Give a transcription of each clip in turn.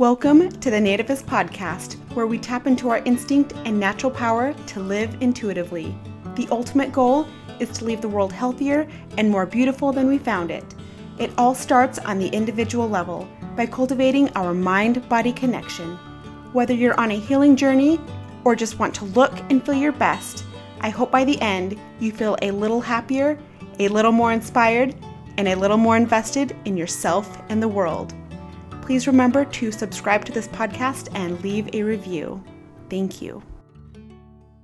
Welcome to the Nativist Podcast, where we tap into our instinct and natural power to live intuitively. The ultimate goal is to leave the world healthier and more beautiful than we found it. It all starts on the individual level by cultivating our mind body connection. Whether you're on a healing journey or just want to look and feel your best, I hope by the end you feel a little happier, a little more inspired, and a little more invested in yourself and the world. Please remember to subscribe to this podcast and leave a review. Thank you.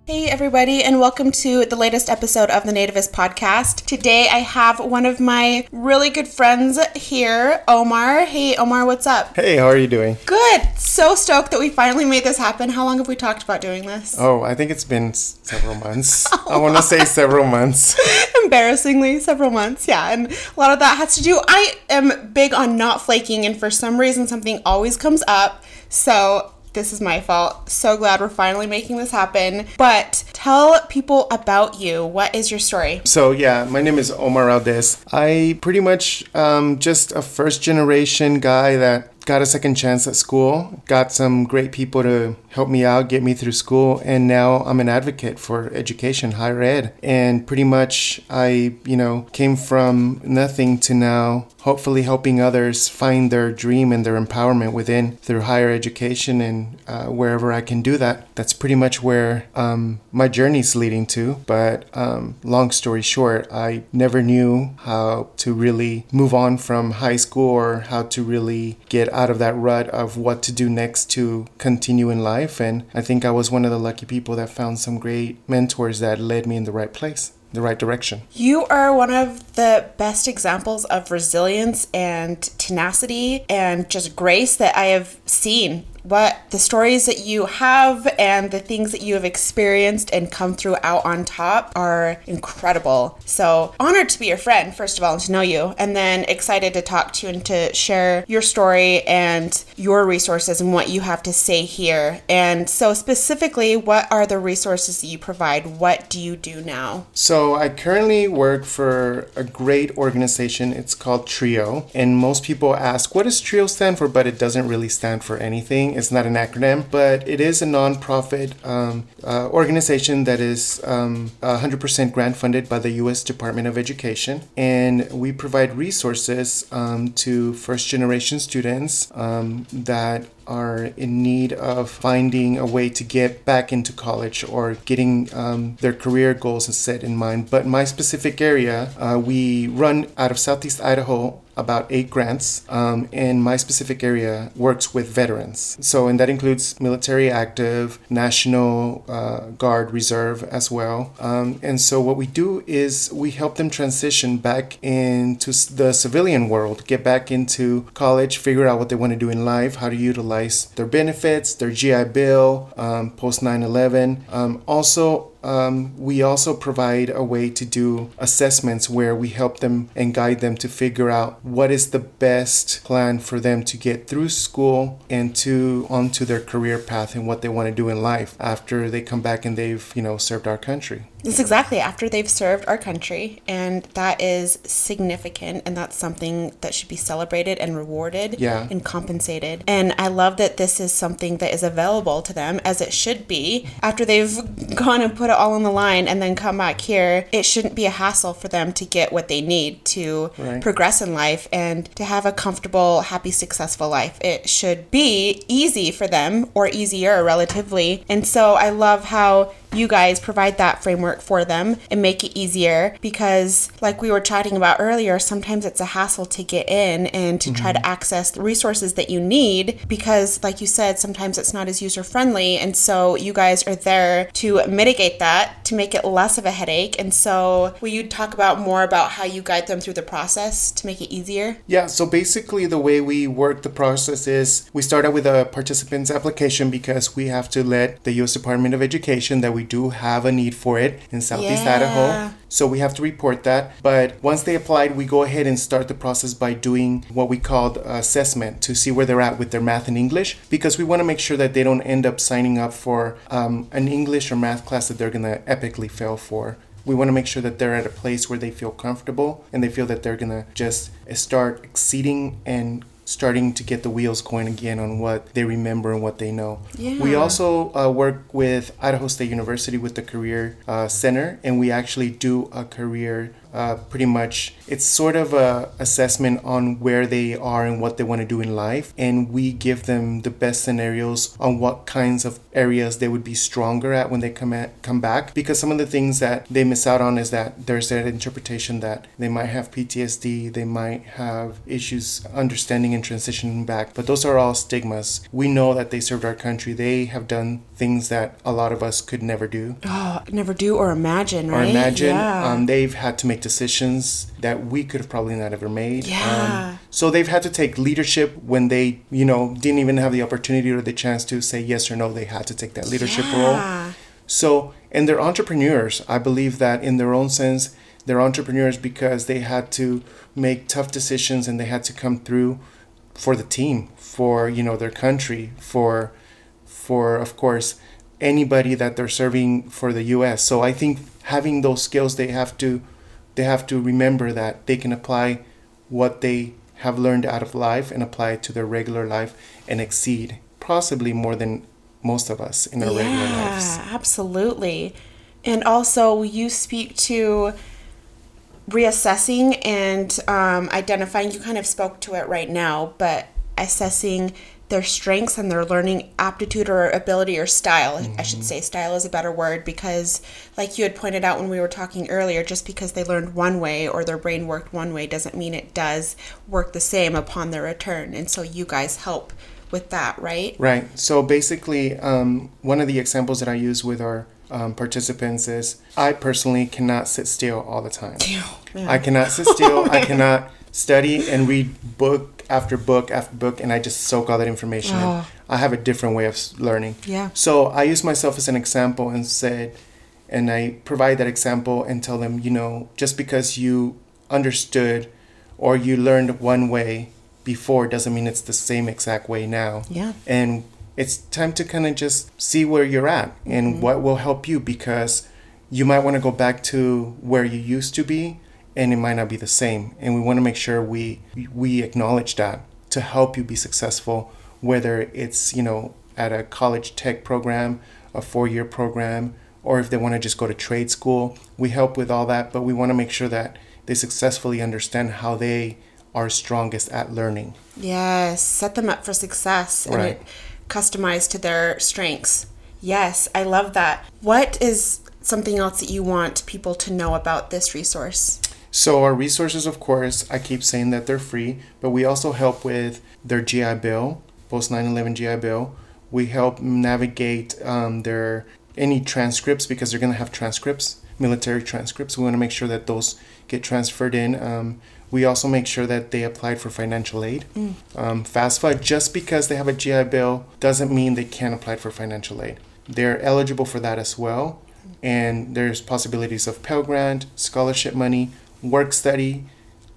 Hey, everybody, and welcome to the latest episode of the Nativist Podcast. Today I have one of my really good friends here, Omar. Hey, Omar, what's up? Hey, how are you doing? Good. So stoked that we finally made this happen. How long have we talked about doing this? Oh, I think it's been several months. Oh, I want to say several months. Embarrassingly, several months, yeah. And a lot of that has to do, I am big on not flaking, and for some reason, something always comes up. So this is my fault. So glad we're finally making this happen. But tell people about you. What is your story? So, yeah, my name is Omar Raudez. I pretty much um, just a first generation guy that got a second chance at school, got some great people to help me out, get me through school, and now I'm an advocate for education, higher ed. And pretty much I, you know, came from nothing to now hopefully helping others find their dream and their empowerment within through higher education and uh, wherever I can do that. That's pretty much where um, my journey's leading to. But um, long story short, I never knew how to really move on from high school or how to really get out of that rut of what to do next to continue in life. And I think I was one of the lucky people that found some great mentors that led me in the right place the right direction. You are one of the best examples of resilience and tenacity and just grace that I have seen what the stories that you have and the things that you have experienced and come through out on top are incredible. So, honored to be your friend, first of all, and to know you, and then excited to talk to you and to share your story and your resources and what you have to say here. And so, specifically, what are the resources that you provide? What do you do now? So, I currently work for a great organization. It's called TRIO. And most people ask, what does TRIO stand for? But it doesn't really stand for anything it's not an acronym, but it is a nonprofit um, uh, organization that is um, 100% grant funded by the U.S. Department of Education. And we provide resources um, to first generation students um, that are in need of finding a way to get back into college or getting um, their career goals set in mind. But my specific area, uh, we run out of Southeast Idaho about eight grants, um, and my specific area works with veterans. So, and that includes military active, National uh, Guard Reserve as well. Um, and so, what we do is we help them transition back into the civilian world, get back into college, figure out what they want to do in life, how to utilize their benefits, their GI Bill, um, post 9 11. Um, also, um, we also provide a way to do assessments where we help them and guide them to figure out what is the best plan for them to get through school and to onto their career path and what they want to do in life after they come back and they've you know served our country. It's exactly after they've served our country, and that is significant, and that's something that should be celebrated and rewarded yeah. and compensated. And I love that this is something that is available to them as it should be after they've gone and put all on the line and then come back here. It shouldn't be a hassle for them to get what they need to right. progress in life and to have a comfortable, happy, successful life. It should be easy for them or easier relatively. And so I love how you guys provide that framework for them and make it easier because, like we were chatting about earlier, sometimes it's a hassle to get in and to mm-hmm. try to mm-hmm. access the resources that you need because, like you said, sometimes it's not as user friendly. And so, you guys are there to mitigate that, to make it less of a headache. And so, will you talk about more about how you guide them through the process to make it easier? Yeah, so basically, the way we work the process is we start out with a participant's application because we have to let the U.S. Department of Education that we do have a need for it in Southeast yeah. Idaho. So we have to report that. But once they applied, we go ahead and start the process by doing what we called assessment to see where they're at with their math and English because we want to make sure that they don't end up signing up for um, an English or math class that they're going to epically fail for we want to make sure that they're at a place where they feel comfortable and they feel that they're going to just start exceeding and starting to get the wheels going again on what they remember and what they know. Yeah. We also uh, work with Idaho State University with the Career uh, Center, and we actually do a career uh, pretty much it's sort of a assessment on where they are and what they want to do in life and we give them the best scenarios on what kinds of areas they would be stronger at when they come at, come back because some of the things that they miss out on is that there's that interpretation that they might have PTSD they might have issues understanding and transitioning back but those are all stigmas we know that they served our country they have done things that a lot of us could never do Oh, never do or imagine, right? or imagine. Yeah. Um, they've had to make decisions that we could have probably not ever made. Yeah. Um, so they've had to take leadership when they, you know, didn't even have the opportunity or the chance to say yes or no. They had to take that leadership Yeah. role. So, and they're entrepreneurs. I believe that in their own sense, they're entrepreneurs because they had to make tough decisions and they had to come through for the team, for you know their country, for for of course anybody that they're serving for the US. So I think having those skills they have to they have to remember that they can apply what they have learned out of life and apply it to their regular life and exceed possibly more than most of us in our regular lives. Yeah, absolutely. And also, you speak to reassessing and um, identifying. You kind of spoke to it right now, but assessing their strengths and their learning aptitude or ability or style. I should say style is a better word because, like you had pointed out when we were talking earlier, just because they learned one way or their brain worked one way doesn't mean it does work the same upon their return. And so, you guys help with that, right? Right. So basically, um, one of the examples that I use with our um, participants is I personally cannot sit still all the time. man. I cannot sit still. I cannot study and read book after book after book, and I just soak all that information in. Oh. I have a different way of learning. Yeah. So I use myself as an example and said, and I provide that example and tell them, you know, just because you understood or you learned one way before doesn't mean it's the same exact way now. Yeah. And it's time to kind of just see where you're at and mm-hmm. what will help you because you might want to go back to where you used to be and it might not be the same. And we want to make sure we we acknowledge that to help you be successful whether it's, you know, at a college tech program, a four-year program, or if they want to just go to trade school. We help with all that, but we want to make sure that they successfully understand how they are strongest at learning. Yes, set them up for success and it customized to their strengths. Yes, I love that. What is something else that you want people to know about this resource? So our resources, of course, I keep saying that they're free, but we also help with their GI Bill, post 9/11 GI Bill. We help navigate um, their any transcripts because they're going to have transcripts, military transcripts. We want to make sure that those get transferred in. Um, we also make sure that they applied for financial aid. Um, FAFSA, just because they have a GI Bill doesn't mean they can't apply for financial aid. They're eligible for that as well. And there's possibilities of Pell Grant, scholarship money, work study.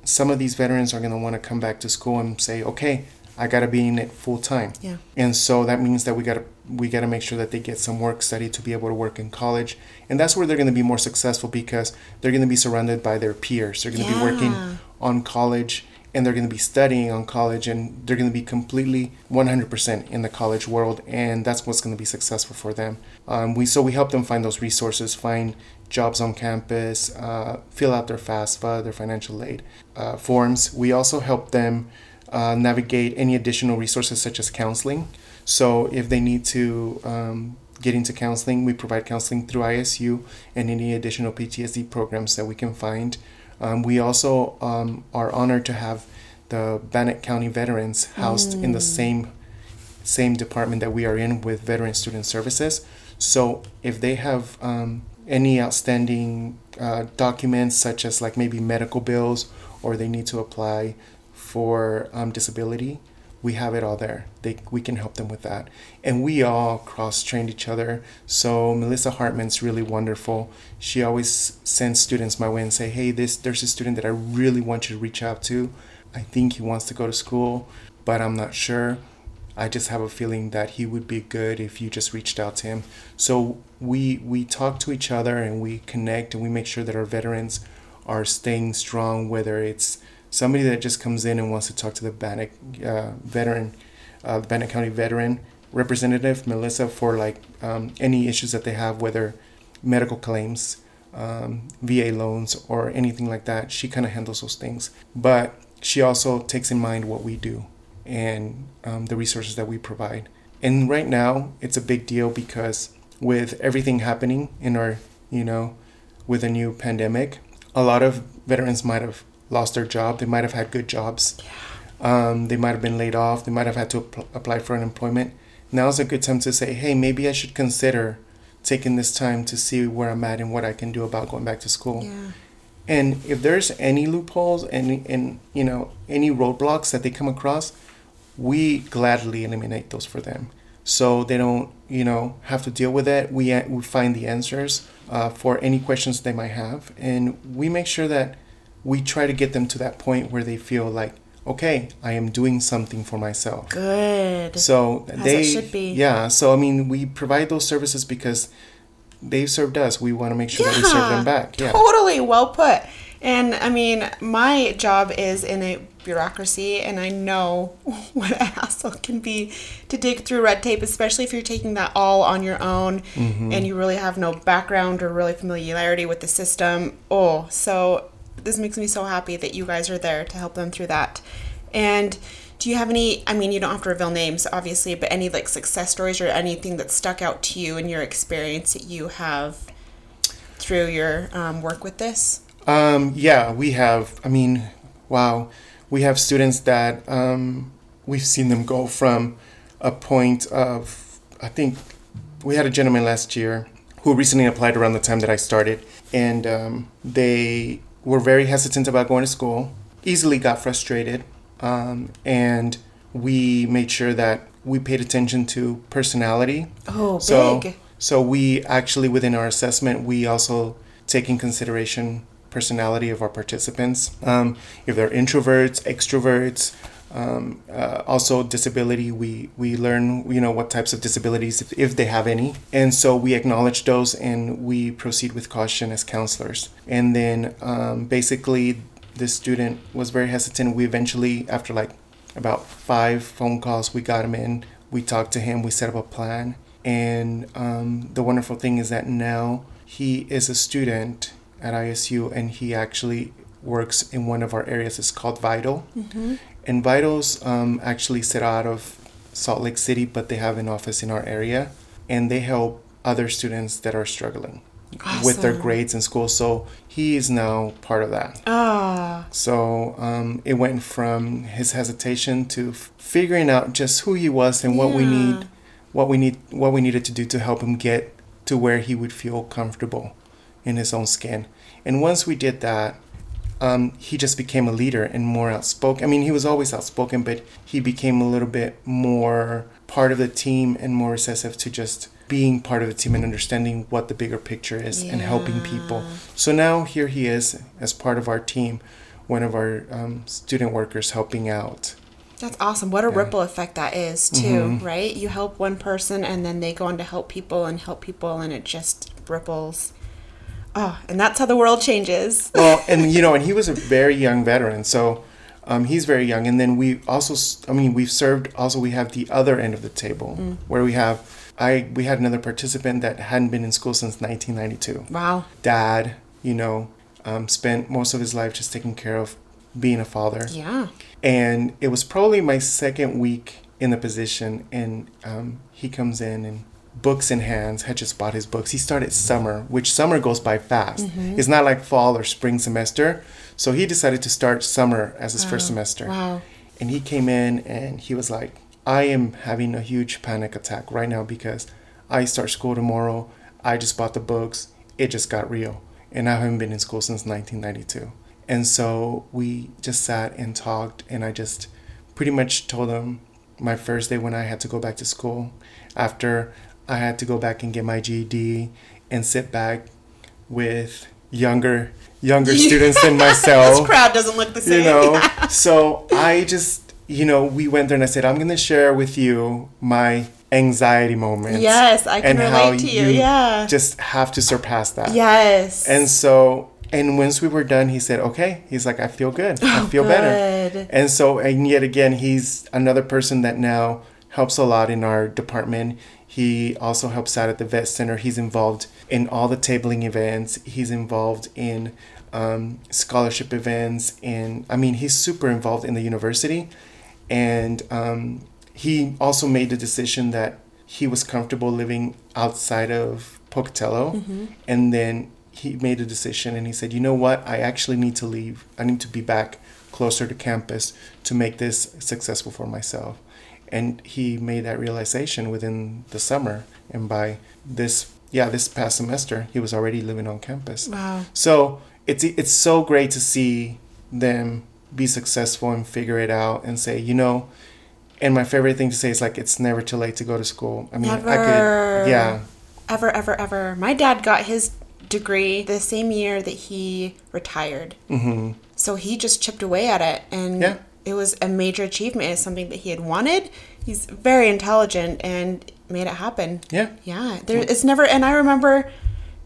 Some of these veterans are going to want to come back to school and say, okay, I got to be in it full time. Yeah. And so that means that we got to we got to make sure that they get some work study to be able to work in college. And that's where they're going to be more successful because they're going to be surrounded by their peers. They're going to be working on college and they're going to be studying on college and they're going to be completely 100% in the college world and that's what's going to be successful for them um, we so we help them find those resources find jobs on campus uh, fill out their FAFSA their financial aid uh, forms. We also help them uh, navigate any additional resources such as counseling. So if they need to um, get into counseling we provide counseling through isu and any additional ptsd programs that we can find. Um, we also um, are honored to have the Bannock County veterans housed in the same same department that we are in with Veteran Student Services. So if they have um, any outstanding uh, documents, such as like maybe medical bills, or they need to apply for um, disability, we have it all there. They, we can help them with that. And we all cross trained each other. So Melissa Hartman's really wonderful. She always sends students my way and say, hey, this there's a student that I really want you to reach out to. I think he wants to go to school, but I'm not sure. I just have a feeling that he would be good if you just reached out to him. So we we talk to each other and we connect and we make sure that our veterans are staying strong, whether it's somebody that just comes in and wants to talk to the Bannock uh, veteran, uh, the Bannock County veteran representative, Melissa, for like um, any issues that they have, whether medical claims, um, VA loans, or anything like that. She kind of handles those things. But she also takes in mind what we do and um, the resources that we provide. And right now, it's a big deal because with everything happening in our, you know, with a new pandemic, a lot of veterans might have lost their job. They might have had good jobs. Um, they might have been laid off. They might have had to ap- apply for unemployment. Now is a good time to say, hey, maybe I should consider taking this time to see where I'm at and what I can do about going back to school. Yeah. And if there's any loopholes and and you know any roadblocks that they come across, we gladly eliminate those for them, so they don't you know have to deal with it. We we find the answers uh, for any questions they might have, and we make sure that we try to get them to that point where they feel like okay, I am doing something for myself. Good. So As they should be. yeah. So I mean, we provide those services because they've served us. We want to make sure that we serve them back. Yeah. Totally well put. And I mean, my job is in a bureaucracy, and I know what a hassle it can be to dig through red tape, especially if you're taking that all on your own Mm-hmm. and you really have no background or really familiarity with the system. Oh, so this makes me so happy that you guys are there to help them through that. And do you have any? I mean, you don't have to reveal names, obviously, but any like success stories or anything that stuck out to you in your experience that you have through your um, work with this? Um, yeah, we have. I mean, wow, we have students that um, we've seen them go from a point of. I think we had a gentleman last year who recently applied around the time that I started, and um, they were very hesitant about going to school. Easily got frustrated, um, and we made sure that we paid attention to personality. Oh, So, big. so we actually within our assessment, we also take in consideration personality of our participants. Um, if they're introverts, extroverts, um, uh, also disability. We we learn you know what types of disabilities if, if they have any, and so we acknowledge those and we proceed with caution as counselors. And then um, basically, this student was very hesitant. We eventually, after like about five phone calls, we got him in. We talked to him. We set up a plan. And um, the wonderful thing is that now he is a student at ISU and he actually works in one of our areas. It's called Vital. And Vital's um, actually set out of Salt Lake City, but they have an office in our area. And they help other students that are struggling with their grades in school. So he is now part of that. Ah, So um, it went from his hesitation to f- figuring out just who he was and what we Yeah. need, what we need, what we needed to do to help him get to where he would feel comfortable in his own skin. And once we did that, um, he just became a leader and more outspoken. I mean, he was always outspoken, but he became a little bit more part of the team and more receptive to just being part of the team and understanding what the bigger picture is and helping people. So now here he is as part of our team, one of our um, student workers helping out. that's awesome. What a ripple effect that is, too, Mm-hmm. right? You help one person and then they go on to help people and help people, and it just ripples. Oh, and that's how the world changes. well, and you know, and he was a very young veteran, so um, he's very young. And then we also, I mean, we've served. Also, we have the other end of the table where we have. I we had another participant that hadn't been in school since 1992. Wow. Dad, you know, um, spent most of his life just taking care of being a father. Yeah. And it was probably my second week in the position, and um, he comes in and books in hands had just bought his books. He started summer, which summer goes by fast. Mm-hmm. It's not like fall or spring semester. So he decided to start summer as his first semester. Wow. And he came in and he was like, I am having a huge panic attack right now because I start school tomorrow. I just bought the books. It just got real. And I haven't been in school since 1992. And so we just sat and talked, and I just pretty much told him my first day when I had to go back to school after I had to go back and get my GED and sit back with younger younger students than myself This crowd doesn't look the same. you know so i just you know we went there and i said i'm going to share with you my anxiety moments Yes, I can and how relate to you, yeah. just have to surpass that Yes. and so And once we were done, he said, "Okay." He's like, "I feel good. I oh, feel good. better." And so, and yet again, he's another person that now helps a lot in our department. He also helps out at the vet center. He's involved in all the tabling events. He's involved in um, scholarship events, and I mean, he's super involved in the university. And um, he also made the decision that he was comfortable living outside of Pocatello, and then he made a decision and he said, "You know what? I actually need to leave. I need to be back closer to campus to make this successful for myself." And he made that realization within the summer, and by this yeah, this past semester, he was already living on campus. Wow. So it's it's so great to see them be successful and figure it out and say, you know, and my favorite thing to say is like it's never too late to go to school. I mean, I could yeah. Ever, ever, ever. My dad got his degree the same year that he retired. hmm So he just chipped away at it, and Yeah. It was a major achievement. It's something that he had wanted. He's very intelligent and made it happen. Yeah. Yeah, there, it's never. And I remember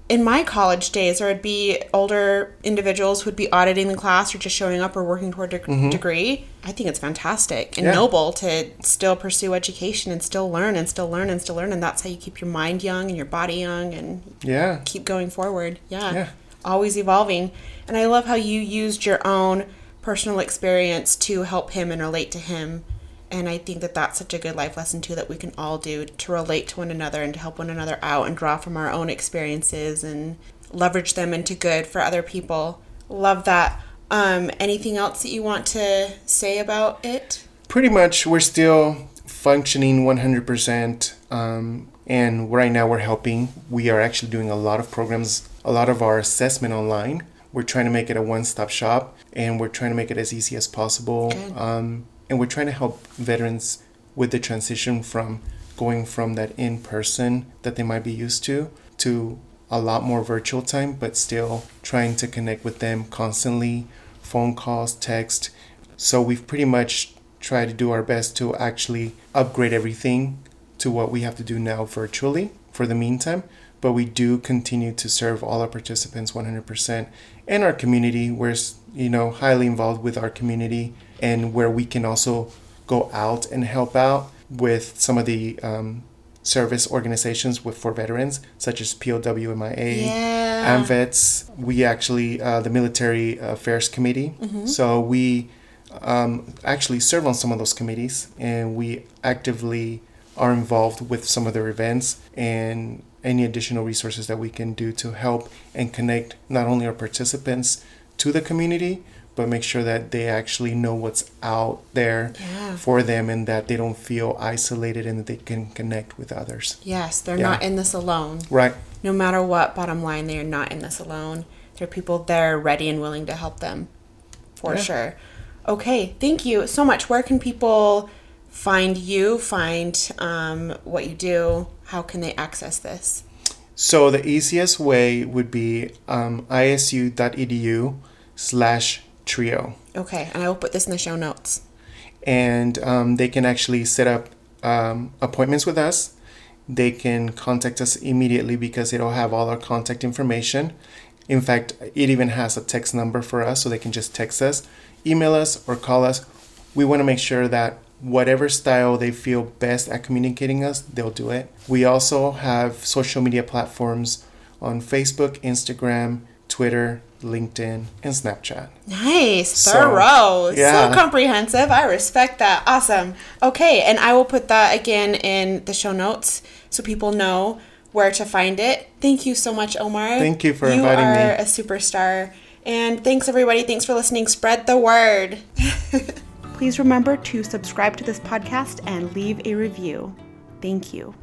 in my college days, there would be older individuals who'd be auditing the class or just showing up or working toward a deg- degree. I think it's fantastic and Mm-hmm. Yeah. noble to still pursue education and still learn and still learn and still learn. And that's how you keep your mind young and your body young and Yeah. keep going forward. Yeah. Yeah. Always evolving. And I love how you used your own personal experience to help him and relate to him. And I think that that's such a good life lesson too that we can all do to relate to one another and to help one another out and draw from our own experiences and leverage them into good for other people. Love that. Um, anything else that you want to say about it? Pretty much, we're still functioning 100%. Um, and right now, we're helping. We are actually doing a lot of programs, a lot of our assessment online. We're trying to make it a one stop shop and we're trying to make it as easy as possible. Um, and we're trying to help veterans with the transition from going from that in person that they might be used to to a lot more virtual time, but still trying to connect with them constantly, phone calls, text. So we've pretty much tried to do our best to actually upgrade everything to what we have to do now virtually for the meantime. But we do continue to serve all our participants 100% and our community. We're you know highly involved with our community and where we can also go out and help out with some of the um, service organizations with for veterans such as POWMIA, Yeah. AMVETS. We actually uh, the Military Affairs Committee. So we um, actually serve on some of those committees, and we actively are involved with some of their events and any additional resources that we can do to help and connect not only our participants to the community, but make sure that they actually know what's out there Yeah. for them and that they don't feel isolated and that they can connect with others. Yes, they're Yeah. not in this alone. Right. no matter what bottom line they are not in this alone there are people there ready and willing to help them for Yeah. sure okay thank you so much where can people find you find um, what you do how can they access this So the easiest way would be um, isu.edu slash trio. okay and i will put this in the show notes and um, they can actually set up um, appointments with us. They can contact us immediately because it'll have all our contact information. In fact, it even has a text number for us, so they can just text us, email us, or call us. We want to make sure that whatever style they feel best at communicating us, they'll do it. We also have social media platforms on Facebook, Instagram, Twitter, LinkedIn, and Snapchat. nice So, thorough. Yeah. so comprehensive. I respect that. Awesome. Okay and i will put that again in the show notes so people know where to find it. Thank you so much omar. Thank you for you inviting me. You are a superstar. And thanks everybody. Thanks for listening. Spread the word Please remember to subscribe to this podcast and leave a review. Thank you.